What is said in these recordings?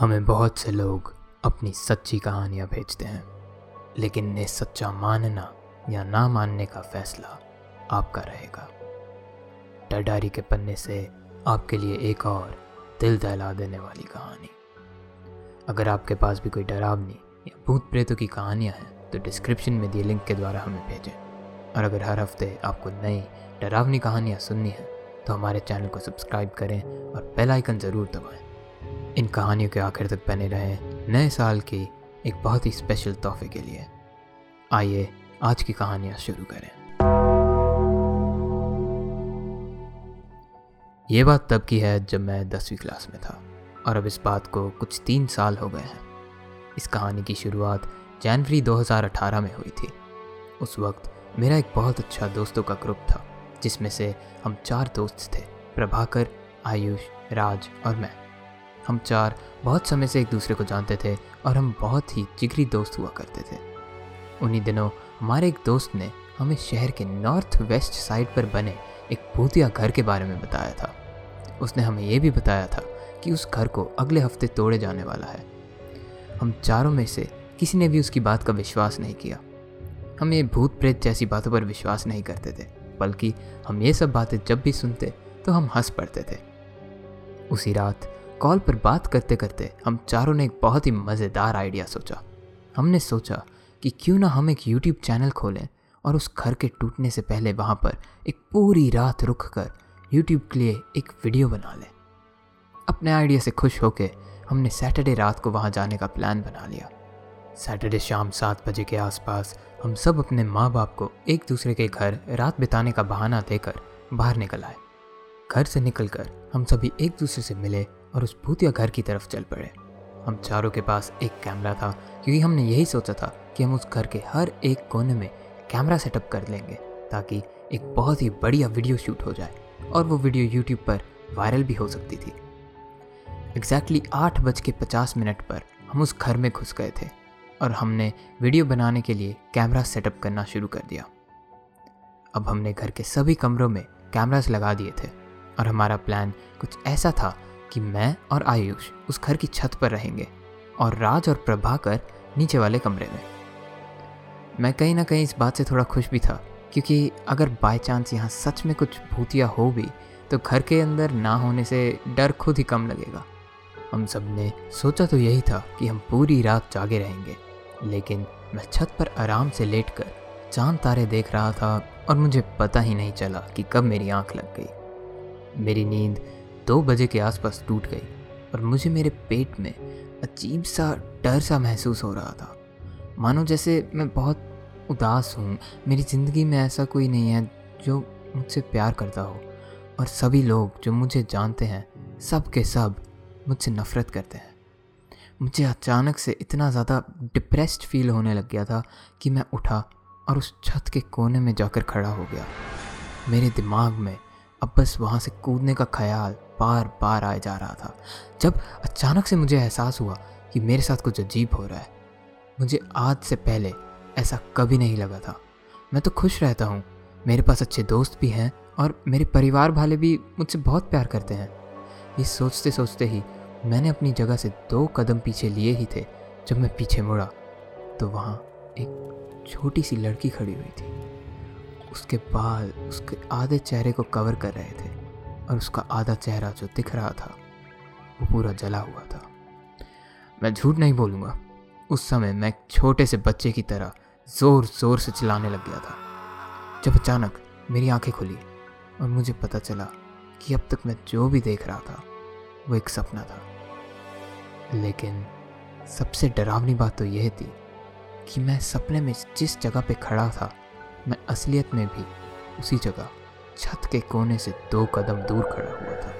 हमें बहुत से लोग अपनी सच्ची कहानियाँ भेजते हैं, लेकिन इन्हें सच्चा मानना या ना मानने का फैसला आपका रहेगा। डरडारी के पन्ने से आपके लिए एक और दिल दहला देने वाली कहानी। अगर आपके पास भी कोई डरावनी या भूत प्रेतों की कहानियाँ हैं तो डिस्क्रिप्शन में दिए लिंक के द्वारा हमें भेजें। और अगर हर हफ़्ते आपको नई डरावनी कहानियाँ सुननी है तो हमारे चैनल को सब्सक्राइब करें और बेल आइकन ज़रूर दबाएँ। इन कहानियों के आखिर तक बने रहें नए साल की एक बहुत ही स्पेशल तोहफे के लिए। आइए, आज की कहानियाँ शुरू करें। ये बात तब की है जब मैं दसवीं क्लास में था और अब इस बात को कुछ तीन साल हो गए हैं। इस कहानी की शुरुआत जनवरी 2018 में हुई थी। उस वक्त मेरा एक बहुत अच्छा दोस्तों का ग्रुप था, जिसमें से हम चार दोस्त थे, प्रभाकर, आयुष, राज और मैं। हम चार बहुत समय से एक दूसरे को जानते थे और हम बहुत ही जिगरी दोस्त हुआ करते थे। उन्हीं दिनों हमारे एक दोस्त ने हमें शहर के नॉर्थ वेस्ट साइड पर बने एक भूतिया घर के बारे में बताया था। उसने हमें यह भी बताया था कि उस घर को अगले हफ़्ते तोड़े जाने वाला है। हम चारों में से किसी ने भी उसकी बात का विश्वास नहीं किया। हम ये भूत प्रेत जैसी बातों पर विश्वास नहीं करते थे, बल्कि हम ये सब बातें जब भी सुनते तो हम हंस पड़ते थे। उसी रात कॉल पर बात करते करते हम चारों ने एक बहुत ही मज़ेदार आइडिया सोचा। हमने सोचा कि क्यों ना हम एक यूट्यूब चैनल खोलें और उस घर के टूटने से पहले वहाँ पर एक पूरी रात रुक कर यूट्यूब के लिए एक वीडियो बना लें। अपने आइडिया से खुश होकर हमने सैटरडे रात को वहाँ जाने का प्लान बना लिया। सैटरडे शाम सात बजे के आसपास हम सब अपने माँ बाप को एक दूसरे के घर रात बिताने का बहाना देकर बाहर निकल आए। घर से निकलकर हम सभी एक दूसरे से मिले और उस भूतिया घर की तरफ़ चल पड़े। हम चारों के पास एक कैमरा था, क्योंकि हमने यही सोचा था कि हम उस घर के हर एक कोने में कैमरा सेटअप कर लेंगे, ताकि एक बहुत ही बढ़िया वीडियो शूट हो जाए और वो वीडियो यूट्यूब पर वायरल भी हो सकती थी। एग्जैक्टली आठ बज के पचास मिनट पर हम उस घर में घुस गए थे और हमने वीडियो बनाने के लिए कैमरा सेटअप करना शुरू कर दिया। अब हमने घर के सभी कमरों में कैमरास लगा दिए थे और हमारा प्लान कुछ ऐसा था कि मैं और आयुष उस घर की छत पर रहेंगे और राज और प्रभाकर नीचे वाले कमरे में। मैं कहीं ना कहीं इस बात से थोड़ा खुश भी था, क्योंकि अगर बाय चांस यहाँ सच में कुछ भूतिया हो भी तो घर के अंदर ना होने से डर खुद ही कम लगेगा। हम सबने सोचा तो यही था कि हम पूरी रात जागे रहेंगे, लेकिन मैं छत पर आराम से लेट कर चाँद तारे देख रहा था और मुझे पता ही नहीं चला कि कब मेरी आँख लग गई। मेरी नींद दो बजे के आसपास टूट गई और मुझे मेरे पेट में अजीब सा डर सा महसूस हो रहा था। मानो जैसे मैं बहुत उदास हूँ। मेरी ज़िंदगी में ऐसा कोई नहीं है जो मुझसे प्यार करता हो। और सभी लोग जो मुझे जानते हैं, सब के सब मुझसे नफ़रत करते हैं। मुझे अचानक से इतना ज़्यादा डिप्रेस्ड फील होने लग गया था कि मैं उठा और उस छत के कोने में जाकर खड़ा हो गया। मेरे दिमाग में अब बस वहाँ से कूदने का ख्याल बार बार आए जा रहा था। जब अचानक से मुझे एहसास हुआ कि मेरे साथ कुछ अजीब हो रहा है, मुझे आज से पहले ऐसा कभी नहीं लगा था। मैं तो खुश रहता हूँ। मेरे पास अच्छे दोस्त भी हैं और मेरे परिवार वाले भी मुझसे बहुत प्यार करते हैं। ये सोचते सोचते ही मैंने अपनी जगह से दो कदम पीछे लिए ही थे, जब मैं पीछे मुड़ा तो वहाँ एक छोटी सी लड़की खड़ी हुई थी। उसके बाल, उसके आधे चेहरे को कवर कर रहे थे। और उसका आधा चेहरा जो दिख रहा था, वो पूरा जला हुआ था। मैं झूठ नहीं बोलूँगा। उस समय मैं छोटे से बच्चे की तरह ज़ोर ज़ोर से चिल्लाने लग गया था। जब अचानक मेरी आँखें खुली और मुझे पता चला कि अब तक मैं जो भी देख रहा था, वो एक सपना था। लेकिन सबसे डरावनी बात तो यह थी कि मैं सपने में जिस जगह पे खड़ा था, मैं असलियत में भी उसी जगह छत के कोने से दो कदम दूर खड़ा हुआ था।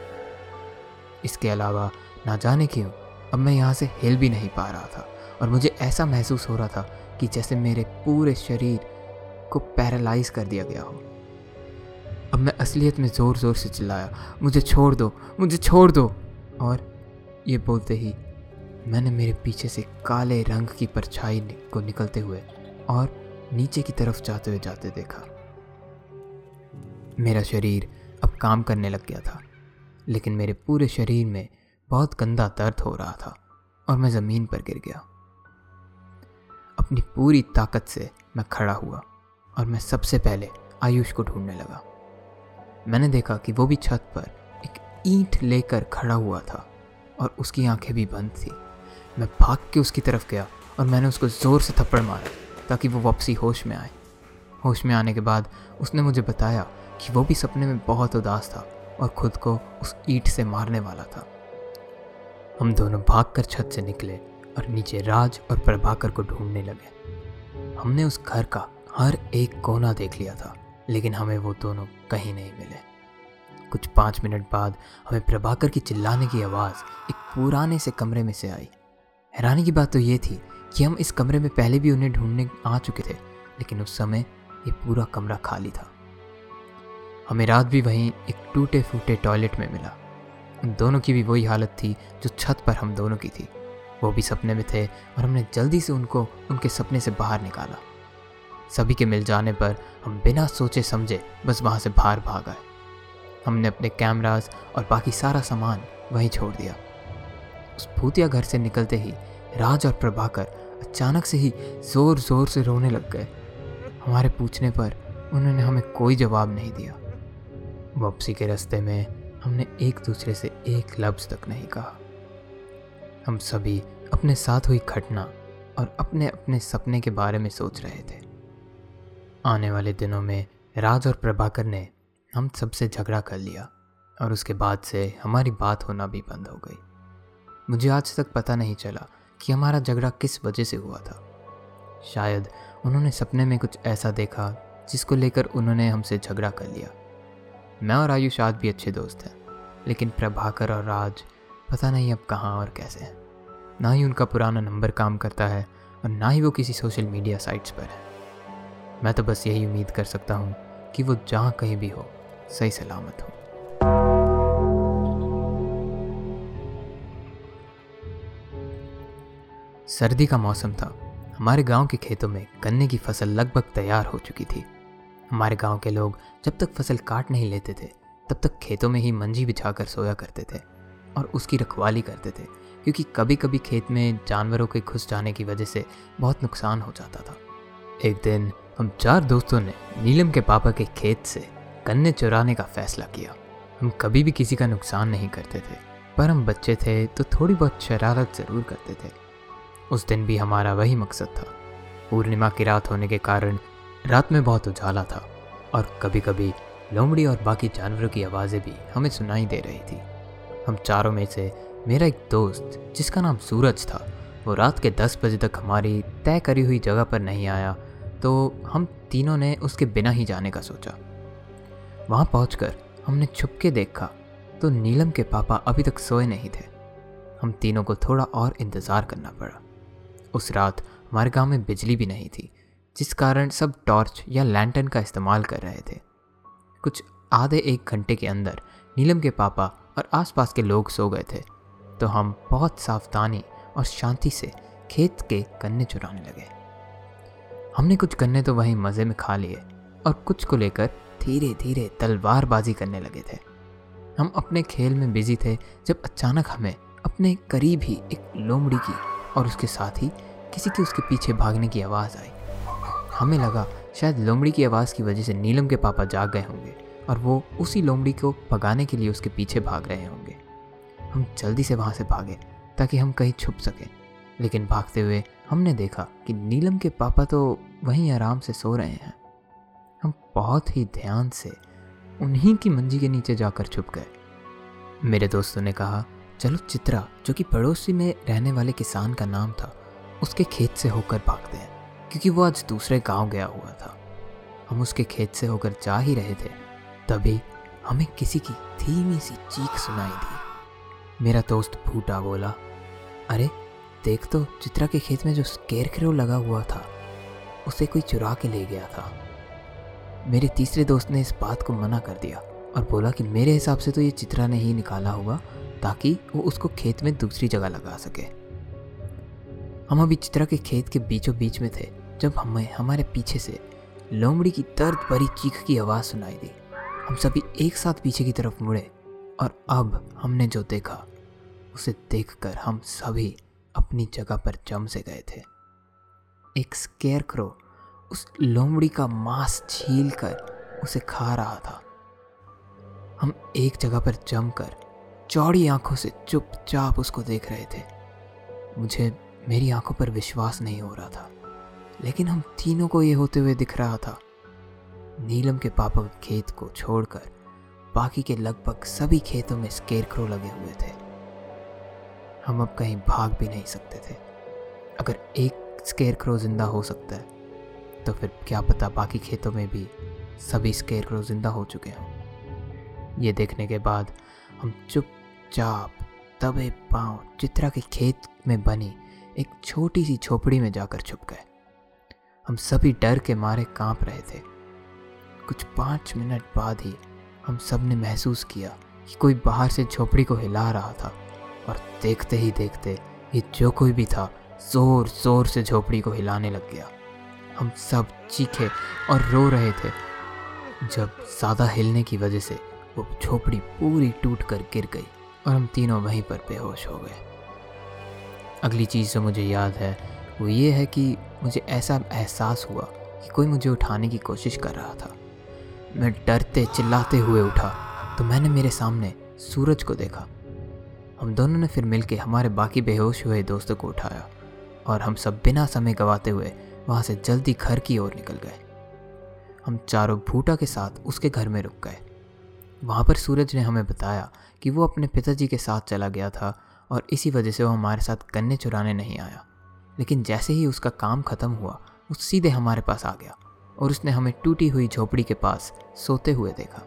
इसके अलावा ना जाने क्यों, अब मैं यहाँ से हिल भी नहीं पा रहा था और मुझे ऐसा महसूस हो रहा था कि जैसे मेरे पूरे शरीर को पैरालाइज कर दिया गया हो। अब मैं असलियत में ज़ोर ज़ोर से चिल्लाया, मुझे छोड़ दो, मुझे छोड़ दो! और ये बोलते ही मैंने मेरे पीछे से काले रंग की परछाई को निकलते हुए और नीचे की तरफ़ जाते हुए जाते देखा। मेरा शरीर अब काम करने लग गया था, लेकिन मेरे पूरे शरीर में बहुत गंदा दर्द हो रहा था और मैं ज़मीन पर गिर गया। अपनी पूरी ताकत से मैं खड़ा हुआ और मैं सबसे पहले आयुष को ढूँढने लगा। मैंने देखा कि वो भी छत पर एक ईंट लेकर खड़ा हुआ था और उसकी आँखें भी बंद थी। मैं भाग के उसकी तरफ़ गया और मैंने उसको ज़ोर से थप्पड़ मारा ताकि वो वापसी होश में आए। होश में आने के बाद उसने मुझे बताया कि वो भी सपने में बहुत उदास था और खुद को उस ईट से मारने वाला था। हम दोनों भागकर छत से निकले और नीचे राज और प्रभाकर को ढूँढने लगे। हमने उस घर का हर एक कोना देख लिया था, लेकिन हमें वो दोनों कहीं नहीं मिले। कुछ पाँच मिनट बाद हमें प्रभाकर की चिल्लाने की आवाज़ एक पुराने से कमरे में से आई। हैरानी की बात तो ये थी कि हम इस कमरे में पहले भी उन्हें ढूँढने आ चुके थे, लेकिन उस समय ये पूरा कमरा खाली था। हमें रात भी वहीं एक टूटे फूटे टॉयलेट में मिला। उन दोनों की भी वही हालत थी जो छत पर हम दोनों की थी। वो भी सपने में थे और हमने जल्दी से उनको, उनके सपने से बाहर निकाला। सभी के मिल जाने पर हम बिना सोचे समझे बस वहाँ से बाहर भाग आए। हमने अपने कैमराज और बाकी सारा सामान वहीं छोड़ दिया। उस भूतिया घर से निकलते ही राज और प्रभाकर अचानक से ही ज़ोर ज़ोर से रोने लग गए। हमारे पूछने पर उन्होंने हमें कोई जवाब नहीं दिया। वापसी के रास्ते में हमने एक दूसरे से एक लफ्ज़ तक नहीं कहा। हम सभी अपने साथ हुई घटना और अपने अपने सपने के बारे में सोच रहे थे। आने वाले दिनों में राज और प्रभाकर ने हम सबसे झगड़ा कर लिया और उसके बाद से हमारी बात होना भी बंद हो गई। मुझे आज तक पता नहीं चला कि हमारा झगड़ा किस वजह से हुआ था। शायद उन्होंने सपने में कुछ ऐसा देखा जिसको लेकर उन्होंने हमसे झगड़ा कर लिया। मैं और आयुष आज भी अच्छे दोस्त हैं, लेकिन प्रभाकर और राज पता नहीं अब कहाँ और कैसे हैं। ना ही उनका पुराना नंबर काम करता है और ना ही वो किसी सोशल मीडिया साइट्स पर है। मैं तो बस यही उम्मीद कर सकता हूँ कि वो जहाँ कहीं भी हो, सही सलामत हो। सर्दी का मौसम था। हमारे गाँव के खेतों में गन्ने की फ़सल लगभग तैयार हो चुकी थी। हमारे गाँव के लोग जब तक फ़सल काट नहीं लेते थे, तब तक खेतों में ही मंजी बिछाकर सोया करते थे और उसकी रखवाली करते थे, क्योंकि कभी कभी खेत में जानवरों के घुस जाने की वजह से बहुत नुकसान हो जाता था। एक दिन हम चार दोस्तों ने नीलम के पापा के खेत से गन्ने चुराने का फैसला किया। हम कभी भी किसी का नुकसान नहीं करते थे, पर हम बच्चे थे तो थोड़ी बहुत शरारत ज़रूर करते थे। उस दिन भी हमारा वही मकसद था। पूर्णिमा की रात होने के कारण रात में बहुत उजाला था और कभी कभी लोमड़ी और बाकी जानवरों की आवाज़ें भी हमें सुनाई दे रही थी। हम चारों में से, मेरा एक दोस्त, जिसका नाम सूरज था, वो रात के दस बजे तक हमारी तय करी हुई जगह पर नहीं आया तो हम तीनों ने उसके बिना ही जाने का सोचा। वहाँ पहुँच हमने छुपके देखा तो नीलम के पापा अभी तक सोए नहीं थे। हम तीनों को थोड़ा और इंतज़ार करना पड़ा। उस रात हमारे गाँव में बिजली भी नहीं थी जिस कारण सब टॉर्च या लैंटर्न का इस्तेमाल कर रहे थे। कुछ आधे एक घंटे के अंदर नीलम के पापा और आसपास के लोग सो गए थे। तो हम बहुत सावधानी और शांति से खेत के गन्ने चुराने लगे। हमने कुछ गन्ने तो वहीं मज़े में खा लिए और कुछ को लेकर धीरे धीरे तलवारबाजी करने लगे थे। हम अपने खेल में बिज़ी थे जब अचानक हमें अपने करीब ही एक लोमड़ी की और उसके साथ ही किसी की उसके पीछे भागने की आवाज़ आई। हमें लगा शायद लोमड़ी की आवाज़ की वजह से नीलम के पापा जाग गए होंगे और वो उसी लोमड़ी को भगाने के लिए उसके पीछे भाग रहे होंगे। हम जल्दी से वहाँ से भागे ताकि हम कहीं छुप सकें। लेकिन भागते हुए हमने देखा कि नीलम के पापा तो वहीं आराम से सो रहे हैं। हम बहुत ही ध्यान से उन्हीं की मंजी के नीचे जाकर छुप गए। मेरे दोस्तों ने कहा, चलो चित्रा, जो कि पड़ोसी में रहने वाले किसान का नाम था, उसके खेत से होकर भागते हैं। क्योंकि वो आज दूसरे गाँव गया हुआ था। हम उसके खेत से होकर जा ही रहे थे। तभी हमें किसी की धीमी सी चीख सुनाई दी। मेरा दोस्त भूटा बोला, अरे, देख तो चित्रा के खेत में जो स्केर लगा हुआ था, उसे कोई चुरा के ले गया था। मेरे तीसरे दोस्त ने इस बात को मना कर दिया और बोला कि मेरे हिसाब से तो ये चित्रा ने ही निकाला होगा ताकि वो उसको खेत में दूसरी जगह लगा सके। हम अभी चित्रा के खेत के बीचों बीच में थे। जब हमें, हमारे पीछे से लोमड़ी की दर्द भरी चीख की आवाज़ सुनाई दी, हम सभी एक साथ पीछे की तरफ़ मुड़े और अब हमने जो देखा, उसे देखकर हम सभी अपनी जगह पर जम से गए थे। एक स्केयर क्रो उस लोमड़ी का मांस छील कर उसे खा रहा था। हम एक जगह पर जमकर चौड़ी आँखों से चुपचाप उसको देख रहे थे। मुझे मेरी आँखों पर विश्वास नहीं हो रहा था। लेकिन हम तीनों को ये होते हुए दिख रहा था। नीलम के पापा के खेत को छोड़कर बाकी के लगभग सभी खेतों में स्केरक्रो लगे हुए थे। हम अब कहीं भाग भी नहीं सकते थे। अगर एक स्केरक्रो ज़िंदा हो सकता है तो फिर क्या पता बाकी खेतों में भी सभी स्केरक्रो ज़िंदा हो चुके हों। ये देखने के बाद हम चुपचाप दबे पाँव, चित्रा के खेत में बनी एक छोटी सी झोपड़ी में जाकर छुप गए। हम सभी डर के मारे काँप रहे थे। कुछ पाँच मिनट बाद ही हम सबने महसूस किया कि कोई बाहर से झोपड़ी को हिला रहा था और देखते ही देखते ये जो कोई भी था, ज़ोर ज़ोर से झोपड़ी को हिलाने लग गया। हम सब चीखे और रो रहे थे। जब ज़्यादा हिलने की वजह से वो झोपड़ी पूरी टूट कर गिर गई और हम तीनों वहीं पर बेहोश हो गए। अगली चीज़ जो मुझे याद है वो ये है कि मुझे ऐसा एहसास हुआ कि कोई मुझे उठाने की कोशिश कर रहा था। मैं डरते, चिल्लाते हुए उठा तो मैंने मेरे सामने सूरज को देखा। हम दोनों ने फिर मिलकर हमारे बाकी बेहोश हुए दोस्तों को उठाया और हम सब बिना समय गवाते हुए वहाँ से जल्दी घर की ओर निकल गए। हम चारों भूटा के साथ उसके घर में रुक गए। वहाँ पर सूरज ने हमें बताया कि वो अपने पिताजी के साथ चला गया था और इसी वजह से वो हमारे साथ गन्ने चुराने नहीं आया। लेकिन जैसे ही उसका काम ख़त्म हुआ, वो सीधे हमारे पास आ गया और उसने हमें टूटी हुई झोपड़ी के पास सोते हुए देखा।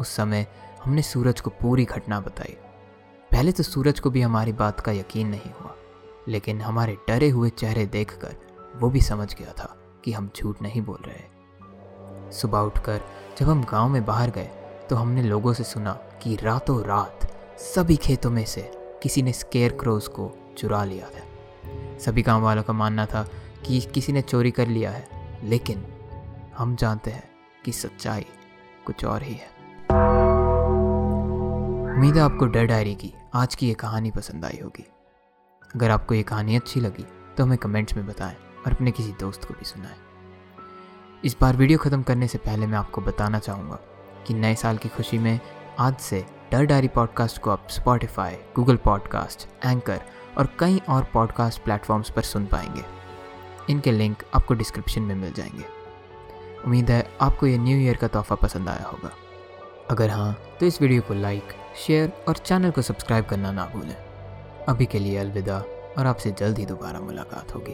उस समय हमने सूरज को पूरी घटना बताई। पहले तो सूरज को भी हमारी बात का यकीन नहीं हुआ, लेकिन हमारे डरे हुए चेहरे देखकर वो भी समझ गया था कि हम झूठ नहीं बोल रहे सुबह उठकर जब हम गाँव में बाहर गए तो हमने लोगों से सुना कि रातों रात सभी खेतों में से किसी ने स्केयर क्रोज को चुरा लिया था। सभी गाँव वालों का मानना था कि किसी ने चोरी कर लिया है, लेकिन हम जानते हैं कि सच्चाई कुछ और ही है। उम्मीद है आपको डर डायरी की आज की ये कहानी पसंद आई होगी। अगर आपको ये कहानी अच्छी लगी तो हमें कमेंट्स में बताएँ और अपने किसी दोस्त को भी सुनाएँ। इस बार वीडियो ख़त्म करने से पहले मैं आपको बताना चाहूँगा कि नए साल की खुशी में आज से डर डायरी पॉडकास्ट को आप स्पॉटिफाई गूगल पॉडकास्ट एंकर और कई और पॉडकास्ट प्लेटफॉर्म्स पर सुन पाएँगे। इनके लिंक आपको डिस्क्रिप्शन में मिल जाएँगे। उम्मीद है आपको ये न्यू ईयर का तोहफा पसंद आया होगा। अगर हाँ तो इस वीडियो को लाइक शेयर और चैनल को सब्सक्राइब करना ना भूलें। अभी के लिए अलविदा, और आपसे जल्द ही दोबारा मुलाकात होगी।